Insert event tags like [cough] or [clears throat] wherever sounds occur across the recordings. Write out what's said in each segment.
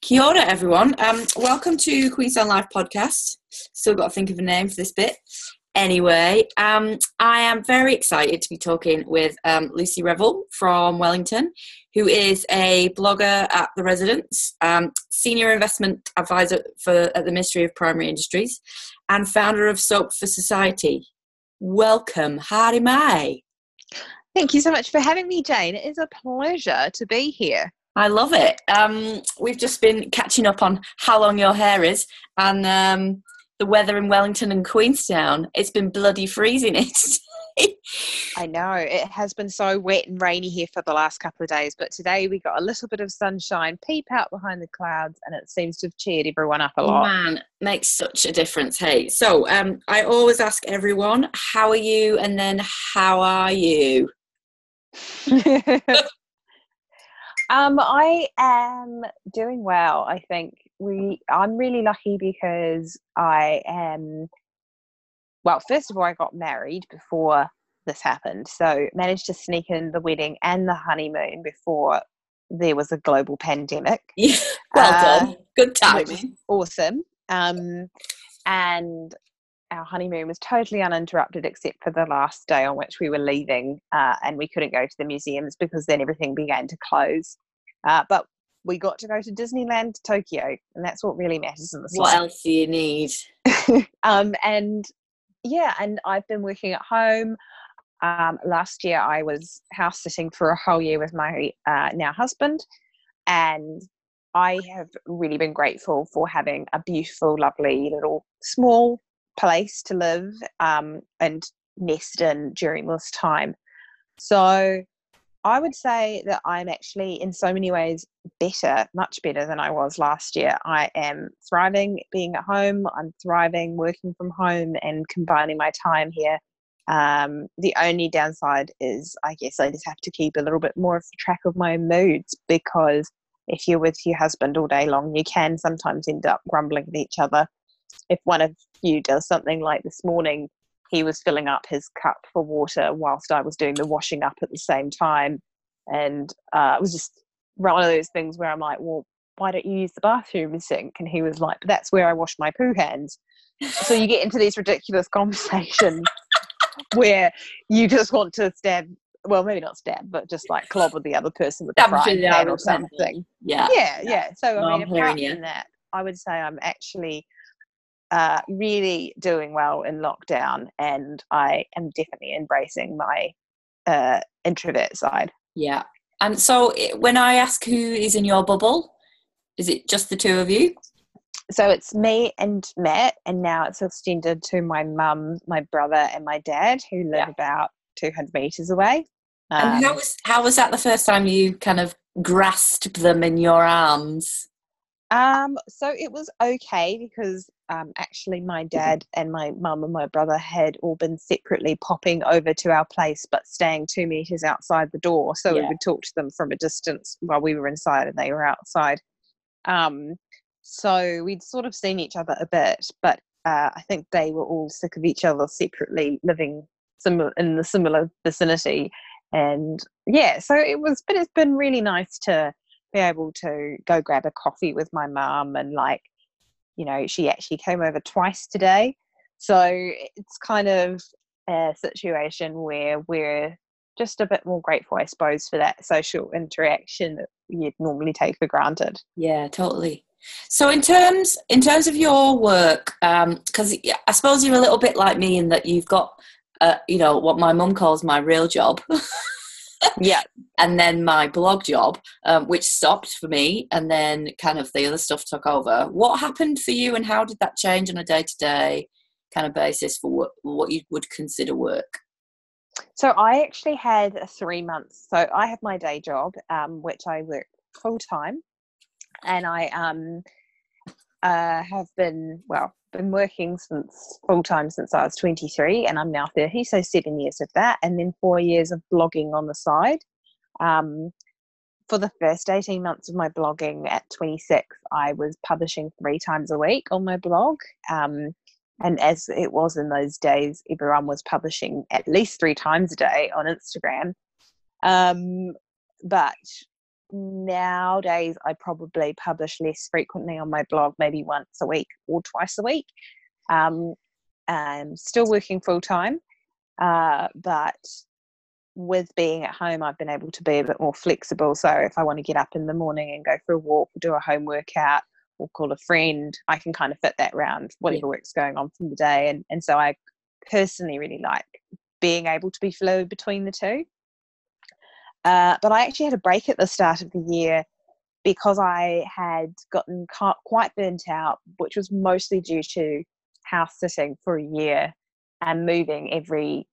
Kia ora, everyone. Um, welcome to Queenstown Life podcast. Still got to think of a name for this bit. Anyway, um, I am very excited to be talking with um, Lucy Revel from Wellington, who is a blogger at The Residence, um, senior investment advisor for at the Ministry of Primary Industries, and founder of Soap for Society. Welcome, Haere mai. Thank you so much for having me, Jane. It is a pleasure to be here. I love it. Um, we've just been catching up on how long your hair is and um, the weather in Wellington and Queenstown. It's been bloody freezing [laughs] it. I know it has been so wet and rainy here for the last couple of days, but today we got a little bit of sunshine peep out behind the clouds, and it seems to have cheered everyone up a lot. Man, makes such a difference. Hey, so um, I always ask everyone, "How are you?" and then "How are you?" [laughs] Um, I am doing well. I think we. I'm really lucky because I am. Well, first of all, I got married before this happened, so managed to sneak in the wedding and the honeymoon before there was a global pandemic. Yeah, [laughs] well uh, done. Good timing. Awesome. Um, and our honeymoon was totally uninterrupted except for the last day on which we were leaving uh, and we couldn't go to the museums because then everything began to close. Uh, but we got to go to disneyland tokyo and that's what really matters in the what else do you need? [laughs] Um, and yeah and i've been working at home. Um, last year i was house sitting for a whole year with my uh, now husband and I have really been grateful for having a beautiful, lovely little small place to live um, and nest in during this time. So I would say that I'm actually, in so many ways, better, much better than I was last year. I am thriving being at home, I'm thriving working from home and combining my time here. Um, the only downside is, I guess, I just have to keep a little bit more of track of my moods because if you're with your husband all day long, you can sometimes end up grumbling at each other if one of you does something like this morning, he was filling up his cup for water whilst I was doing the washing up at the same time. And uh, it was just one of those things where I'm like, well, why don't you use the bathroom sink? And he was like, but that's where I wash my poo hands. so you get into these ridiculous conversations [laughs] where you just want to stab well, maybe not stab, but just like clobber the other person with a frying pan or something. Yeah. yeah, yeah. So I mean, apart from that, I would say I'm actually uh, really doing well in lockdown, and I am definitely embracing my uh, introvert side. Yeah. And so, when I ask who is in your bubble, is it just the two of you? So it's me and Matt, and now it's extended to my mum, my brother, and my dad, who live yeah. about 200 meters away. Um, and how um, was how was that the first time you kind of grasped them in your arms? Um, so it was okay because um, actually my dad and my mum and my brother had all been separately popping over to our place but staying two meters outside the door so yeah. we would talk to them from a distance while we were inside and they were outside um, so we'd sort of seen each other a bit but uh, i think they were all sick of each other separately living similar in the similar vicinity and yeah so it was but it's been really nice to be able to go grab a coffee with my mum and like you know she actually came over twice today. So it's kind of a situation where we're just a bit more grateful i suppose for that social interaction that you'd normally take for granted. Yeah totally. So in terms in terms of your work because um, i suppose you're a little bit like me in that you've got uh, you know what my mum calls my real job [laughs] yeah. And then my blog job, um, which stopped for me, and then kind of the other stuff took over. What happened for you, and how did that change on a day to day kind of basis for what, what you would consider work? So I actually had three months. So I have my day job, um, which I work full time, and I um, uh, have been well been working since full time since I was 23 and I'm now 30, so seven years of that, and then four years of blogging on the side. Um, for the first 18 months of my blogging at 26, I was publishing three times a week on my blog. Um, and as it was in those days, everyone was publishing at least three times a day on Instagram. Um, but nowadays I probably publish less frequently on my blog, maybe once a week or twice a week. Um, I'm still working full time, uh, but with being at home, I've been able to be a bit more flexible. So if I want to get up in the morning and go for a walk do a home workout or call a friend, I can kind of fit that around whatever yeah. work's going on from the day. And, and so I personally really like being able to be fluid between the two. Uh, but I actually had a break at the start of the year because I had gotten quite burnt out, which was mostly due to house sitting for a year and moving every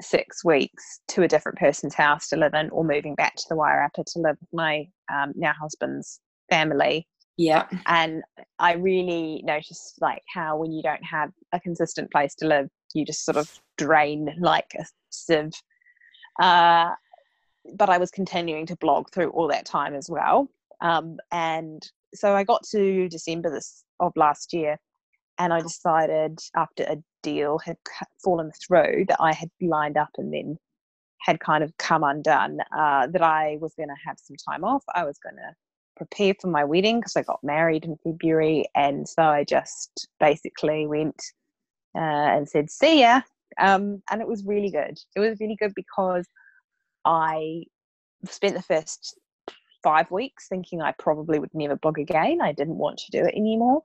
six weeks to a different person's house to live in or moving back to the Wairarapa to live with my um, now husband's family. Yeah. And I really noticed like how when you don't have a consistent place to live, you just sort of drain like a sieve. Uh, but I was continuing to blog through all that time as well. Um, and so I got to December this of last year, and I decided after a deal had fallen through that I had lined up and then had kind of come undone uh, that I was going to have some time off. I was going to prepare for my wedding because I got married in February, and so I just basically went uh, and said, "See ya," um, and it was really good. It was really good because I spent the first five weeks thinking I probably would never blog again. I didn't want to do it anymore.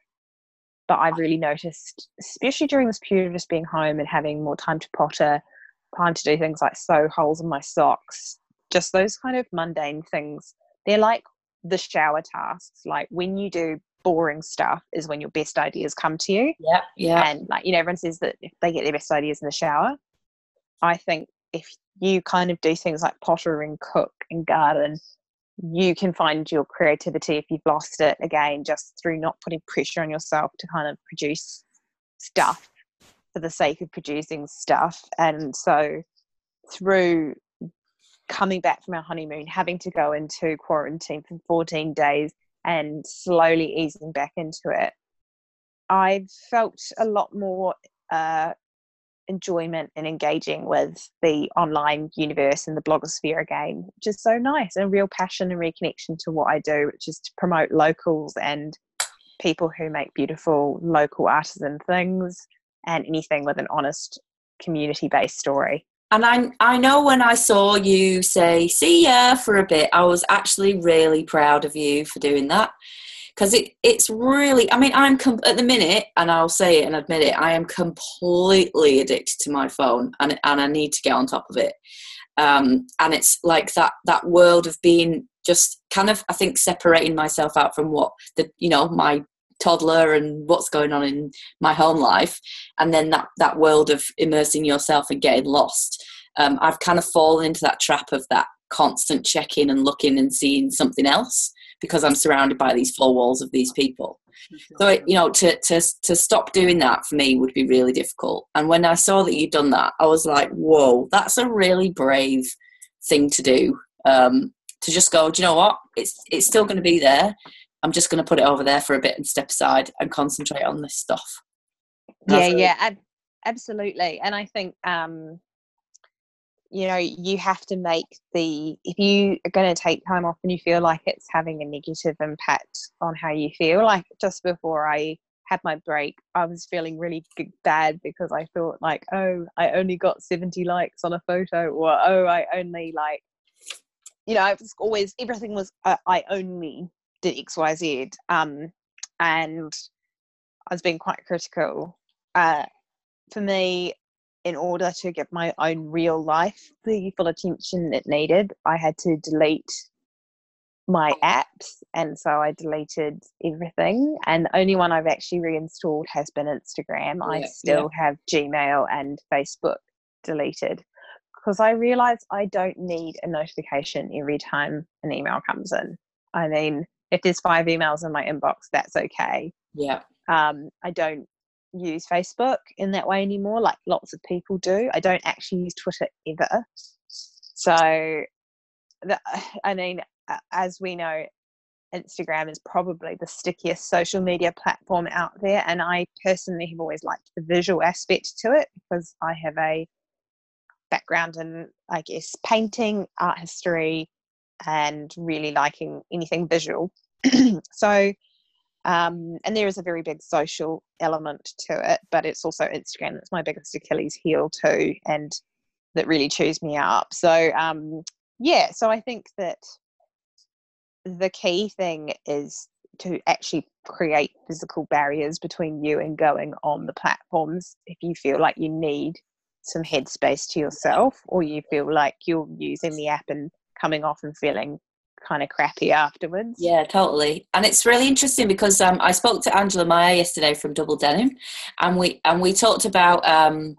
But I've really noticed, especially during this period of just being home and having more time to potter, time to do things like sew holes in my socks, just those kind of mundane things. They're like the shower tasks. Like when you do boring stuff is when your best ideas come to you. Yeah, yeah. And like you know, everyone says that if they get their best ideas in the shower. I think if you kind of do things like potter and cook and garden, you can find your creativity if you've lost it again just through not putting pressure on yourself to kind of produce stuff for the sake of producing stuff. And so through coming back from our honeymoon, having to go into quarantine for 14 days and slowly easing back into it, I felt a lot more uh, enjoyment and engaging with the online universe and the blogosphere again, which is so nice and a real passion and reconnection to what I do, which is to promote locals and people who make beautiful local artisan things and anything with an honest community based story. And I, I know when I saw you say, see ya for a bit, I was actually really proud of you for doing that. Because it, it's really, I mean, I'm com- at the minute, and I'll say it and admit it, I am completely addicted to my phone and, and I need to get on top of it. Um, and it's like that, that world of being just kind of, I think, separating myself out from what the, you know, my toddler and what's going on in my home life and then that that world of immersing yourself and getting lost um, i've kind of fallen into that trap of that constant checking and looking and seeing something else because i'm surrounded by these four walls of these people. So you know to, to to stop doing that for me would be really difficult. And when i saw that you'd done that i was like whoa that's a really brave thing to do um, to just go do you know what? It's it's still going to be there. I'm just going to put it over there for a bit and step aside and concentrate on this stuff. yeah, yeah, ab- absolutely. And I think, um, you know, you have to make the, if you are going to take time off and you feel like it's having a negative impact on how you feel, like just before I had my break, I was feeling really bad because I thought like, oh, I only got 70 likes on a photo, or oh, I only like, you know, it was always everything was uh, I only did X, Y, Z. Um, and I was being quite critical. Uh, for me, in order to give my own real life the full attention it needed, I had to delete my apps. And so I deleted everything. And the only one I've actually reinstalled has been Instagram. Yeah, I still yeah. have Gmail and Facebook deleted because I realize I don't need a notification every time an email comes in. I mean, if there's five emails in my inbox, that's okay. Yeah. Um, I don't use Facebook in that way anymore, like lots of people do. I don't actually use Twitter ever. So, the, [sighs] I mean, as we know, Instagram is probably the stickiest social media platform out there. And I personally have always liked the visual aspect to it because I have a background in, I guess, painting, art history, and really liking anything visual. [clears throat] so, um, and there is a very big social element to it, but it's also Instagram that's my biggest Achilles heel too, and that really chews me up. So, um, yeah, so I think that the key thing is to actually create physical barriers between you and going on the platforms if you feel like you need some headspace to yourself or you feel like you're using the app and coming off and feeling kind of crappy afterwards. Yeah, totally. And it's really interesting because um, I spoke to Angela Meyer yesterday from Double Denim, and we and we talked about, um,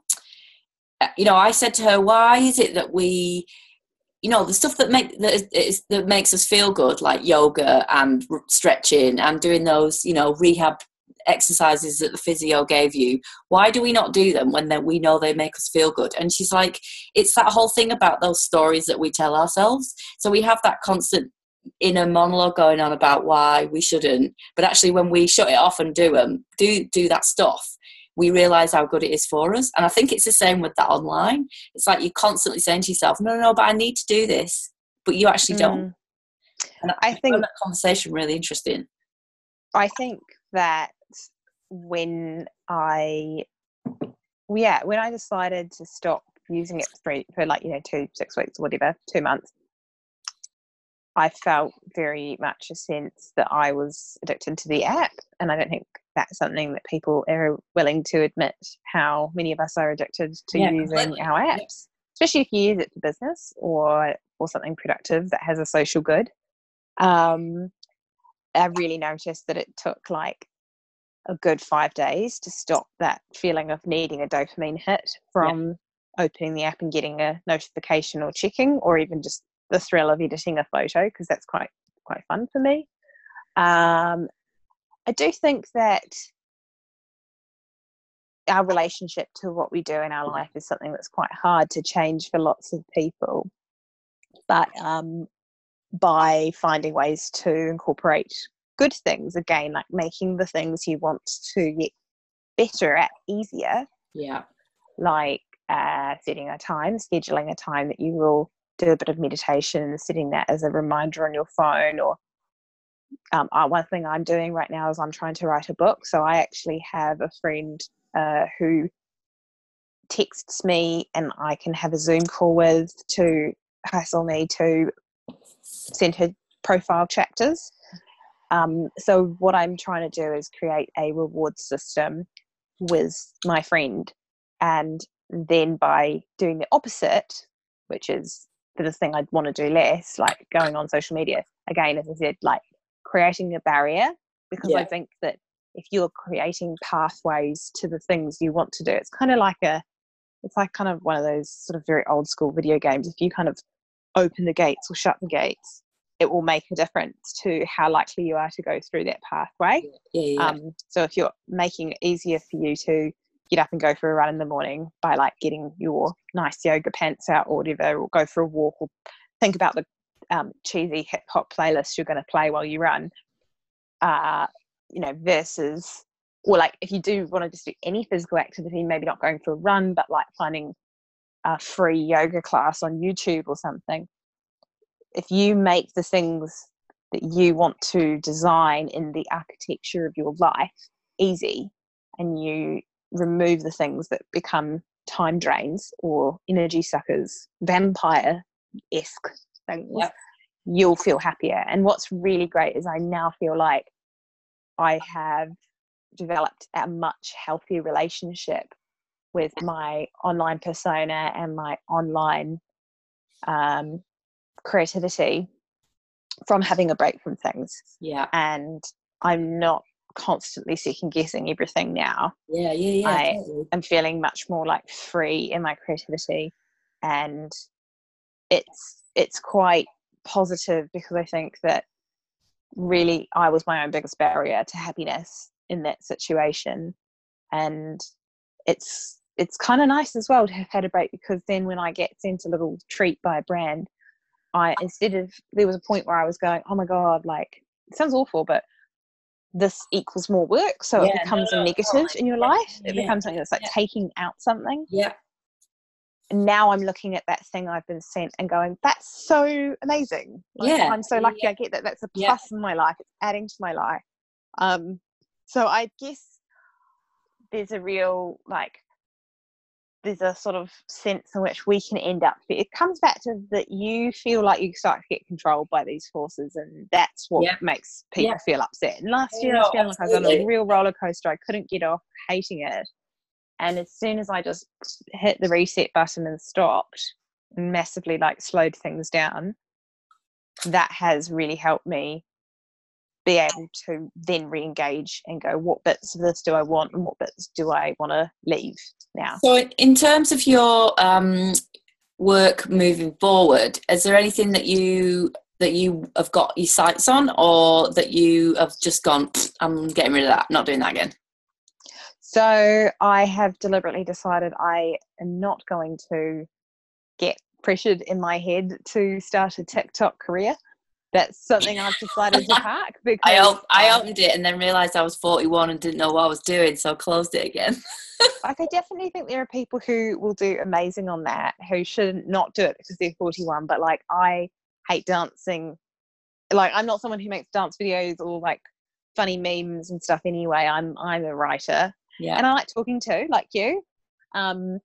uh, you know, I said to her, why is it that we you know the stuff that make that, is, that makes us feel good like yoga and stretching and doing those you know rehab exercises that the physio gave you why do we not do them when we know they make us feel good and she's like it's that whole thing about those stories that we tell ourselves so we have that constant inner monologue going on about why we shouldn't but actually when we shut it off and do them do do that stuff we realize how good it is for us. And I think it's the same with that online. It's like you're constantly saying to yourself, no, no, no, but I need to do this, but you actually don't. Mm. And I, I think that conversation really interesting. I think that when I, yeah, when I decided to stop using it for, for like, you know, two, six weeks, or whatever, two months, I felt very much a sense that I was addicted to the app. And I don't think that's something that people are willing to admit how many of us are addicted to yeah, using completely. our apps, especially if you use it for business or or something productive that has a social good. Um, I really noticed that it took like a good five days to stop that feeling of needing a dopamine hit from yeah. opening the app and getting a notification or checking, or even just the thrill of editing a photo because that's quite quite fun for me. Um, I do think that our relationship to what we do in our life is something that's quite hard to change for lots of people. But um, by finding ways to incorporate good things, again, like making the things you want to get better at easier. Yeah. Like uh, setting a time, scheduling a time that you will do a bit of meditation and setting that as a reminder on your phone or um, uh, one thing I'm doing right now is I'm trying to write a book. So I actually have a friend uh, who texts me and I can have a Zoom call with to hassle me to send her profile chapters. Um, so what I'm trying to do is create a reward system with my friend, and then by doing the opposite, which is the thing I'd want to do less, like going on social media. Again, as I said, like creating a barrier because yeah. I think that if you're creating pathways to the things you want to do, it's kind of like a, it's like kind of one of those sort of very old school video games. If you kind of open the gates or shut the gates, it will make a difference to how likely you are to go through that pathway. Yeah, yeah. Um, so if you're making it easier for you to get up and go for a run in the morning by like getting your nice yoga pants out or whatever, or go for a walk, or think about the um, cheesy hip hop playlist you're going to play while you run, uh, you know, versus, or like if you do want to just do any physical activity, maybe not going for a run, but like finding a free yoga class on YouTube or something. If you make the things that you want to design in the architecture of your life easy and you remove the things that become time drains or energy suckers, vampire esque things, yep. you'll feel happier. And what's really great is I now feel like I have developed a much healthier relationship with my online persona and my online um, creativity from having a break from things. Yeah. And I'm not constantly second guessing everything now. Yeah, yeah, yeah. I totally. am feeling much more like free in my creativity and it's it's quite positive because I think that really I was my own biggest barrier to happiness in that situation. And it's it's kind of nice as well to have had a break because then when I get sent a little treat by a brand, I instead of there was a point where I was going, oh my god, like it sounds awful, but this equals more work, so yeah, it becomes no, no, a negative in your life. It yeah, becomes something that's like yeah. taking out something. Yeah, now I'm looking at that thing I've been sent and going, that's so amazing. Like, Yeah. I'm so lucky. I get that. That's a plus in my life. It's adding to my life. Um, so I guess there's a real like there's a sort of sense in which we can end up it comes back to that you feel like you start to get controlled by these forces and that's what Yeah. makes people Yeah. feel upset and last Yeah, year i was feeling like i was on a real roller coaster i couldn't get off hating it and as soon as i just hit the reset button and stopped and massively like slowed things down that has really helped me be able to then re-engage and go what bits of this do i want and what bits do i want to leave now So, in- terms of your um, work moving forward, is there anything that you that you have got your sights on, or that you have just gone? I'm getting rid of that. Not doing that again. So I have deliberately decided I am not going to get pressured in my head to start a TikTok career. That's something I've decided to park [laughs] because I op- I opened it and then realised I was 41 and didn't know what I was doing, so I closed it again. [laughs] like I definitely think there are people who will do amazing on that who should not do it because they're 41. But like I hate dancing. Like I'm not someone who makes dance videos or like funny memes and stuff anyway. I'm I'm a writer. Yeah, and I like talking too, like you. Um,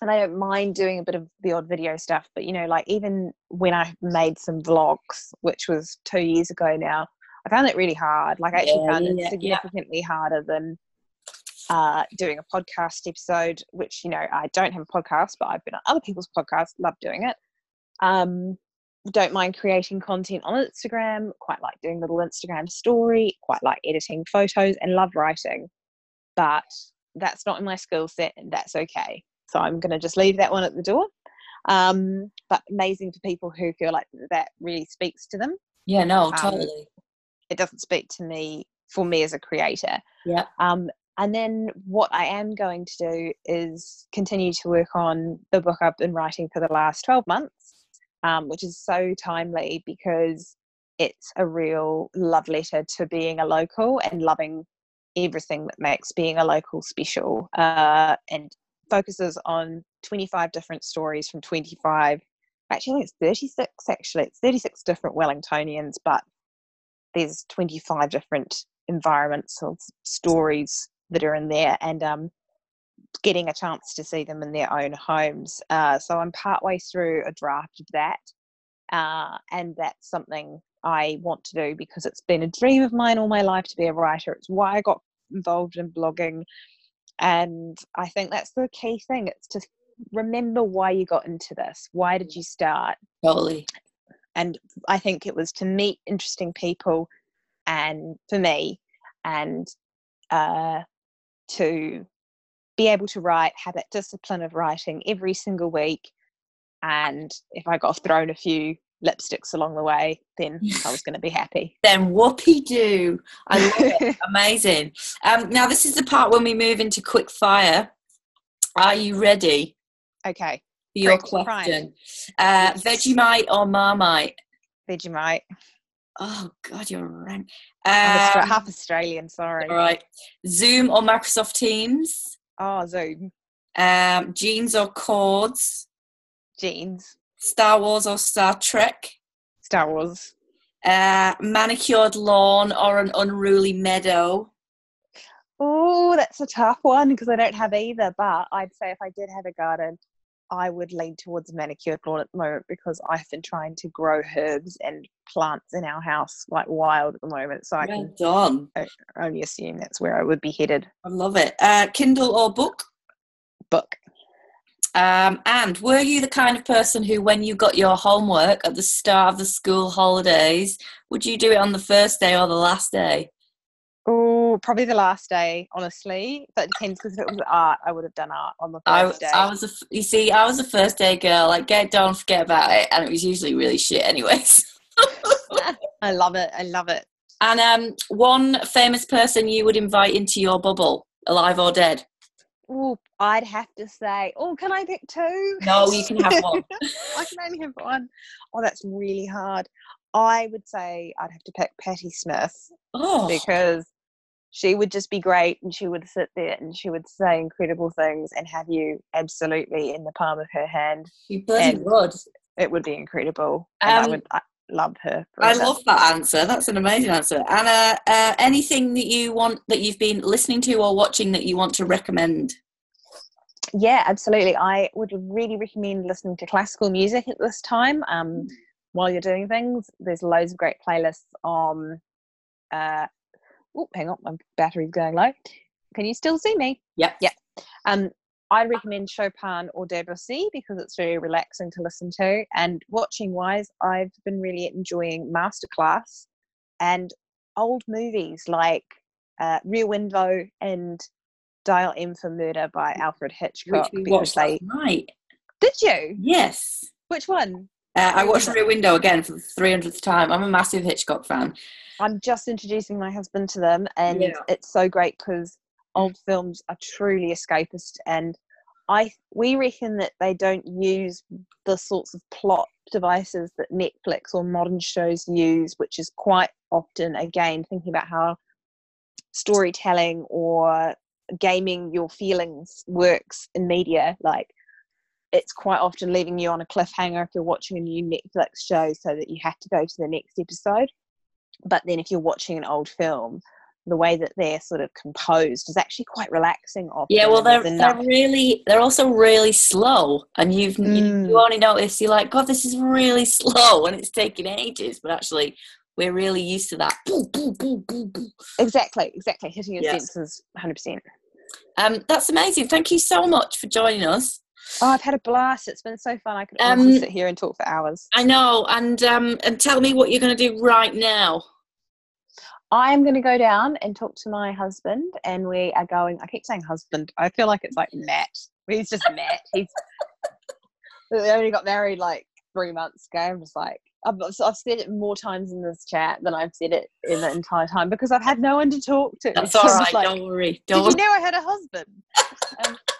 and I don't mind doing a bit of the odd video stuff, but you know, like even when I made some vlogs, which was two years ago now, I found it really hard. Like I actually Yeah, found yeah, it yeah. significantly harder than uh, doing a podcast episode, which you know I don't have a podcast, but I've been on other people's podcasts, love doing it. Um, don't mind creating content on Instagram, quite like doing little Instagram story, quite like editing photos, and love writing but that's not in my skill set and that's okay so i'm going to just leave that one at the door um, but amazing for people who feel like that really speaks to them yeah, no, um, totally. it doesn't speak to me for me as a creator Yeah. um, and then what i am going to do is continue to work on the book i've been writing for the last 12 months um, which is so timely because it's a real love letter to being a local and loving everything that makes being a local special uh, and focuses on 25 different stories from 25 actually it's 36 actually it's 36 different wellingtonians but there's 25 different environments or stories that are in there and um, getting a chance to see them in their own homes uh, so i'm partway through a draft of that uh, and that's something I want to do because it's been a dream of mine all my life to be a writer. It's why I got involved in blogging. And I think that's the key thing. It's to remember why you got into this. Why did you start? Totally. And I think it was to meet interesting people and for me and uh, to be able to write, have that discipline of writing every single week. And if I got thrown a few lipsticks along the way, then [laughs] I was going to be happy. Then whoopee do. I love it. [laughs] Amazing. Um, now, this is the part when we move into quick fire. Are you ready okay, for your fire. question? Uh, Vegemite or Marmite? Vegemite. Oh, God, you're rank. Austra- Um, half Australian, sorry. all right. Zoom or Microsoft Teams? Oh, Zoom. Um, jeans or cords? Jeans. Star Wars or Star Trek? Star Wars. Uh, manicured lawn or an unruly meadow? Oh, that's a tough one because I don't have either. But I'd say if I did have a garden, I would lean towards manicured lawn at the moment because I've been trying to grow herbs and plants in our house like wild at the moment. So I Well can done. only assume that's where I would be headed. I love it. Uh, Kindle or book? Book. Um, and were you the kind of person who, when you got your homework at the start of the school holidays, would you do it on the first day or the last day? Oh, probably the last day, honestly. But it depends because if it was art, I would have done art on the first I, day. I was a, you see, I was a first day girl. Like, get it done, forget about it, and it was usually really shit, anyways. [laughs] I love it. I love it. And um, one famous person you would invite into your bubble, alive or dead? Oh, I'd have to say, oh, can I pick two? No, you can have one. [laughs] I can only have one. Oh, that's really hard. I would say I'd have to pick Patti Smith Oh, because she would just be great and she would sit there and she would say incredible things and have you absolutely in the palm of her hand. You bloody would. It would be incredible. And I Um, would I love her. I love that answer. That's an amazing answer. Anna, uh, anything that you want that you've been listening to or watching that you want to recommend? Yeah, absolutely. I would really recommend listening to classical music at this time. Um, while you're doing things, there's loads of great playlists on. Uh, oh, hang on, my battery's going low. Can you still see me? Yep. Yep. Um, I'd recommend Chopin or Debussy because it's very relaxing to listen to. And watching wise, I've been really enjoying Masterclass and old movies like uh, Rear Window and Dial M for Murder by Alfred Which Hitchcock. we because watched they night. did you? Yes. Which one? Uh, I watched Rear Window again for the 300th time. I'm a massive Hitchcock fan. I'm just introducing my husband to them, and Yeah. it's so great because old films are truly escapist, and I we reckon that they don't use the sorts of plot devices that Netflix or modern shows use, which is quite often again thinking about how storytelling or gaming your feelings works in media like it's quite often leaving you on a cliffhanger if you're watching a new Netflix show so that you have to go to the next episode. But then if you're watching an old film the way that they're sort of composed is actually quite relaxing often Yeah, well, they're they're really they're also really slow, and you've you, Mm. you only notice you're like, God, this is really [laughs] slow, and it's taking ages. But actually, we're really used to that. Exactly exactly hitting your Yes. senses 100% Um, that's amazing. Thank you so much for joining us. oh i've had a blast it's been so fun i could Um, sit here and talk for hours I know, and um, and tell me what you're going to do right now. I am going to go down and talk to my husband, and we are going. I keep saying husband. I feel like it's like Matt. He's just Matt. He's. [laughs] They only got married like three months ago. I'm just like I've, so I've said it more times in this chat than I've said it in the entire time because I've had no one to talk to. That's [laughs] So all I'm right. like, don't worry. Did Don't you worry. know I had a husband? um, [laughs]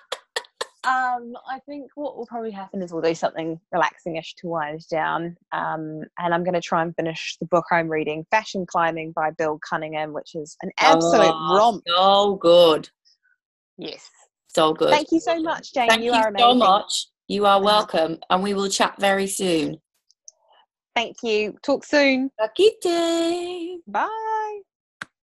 um, I think what will probably happen is we'll do something relaxing-ish to wind down. Um, and I'm going to try and finish the book I'm reading, Fashion Climbing by Bill Cunningham, which is an absolute Oh, romp. So good. Yes. So good. Thank you so much, Jane. Thank you you so much. You are [laughs] welcome, and we will chat very soon. Thank you. Talk soon. Bye.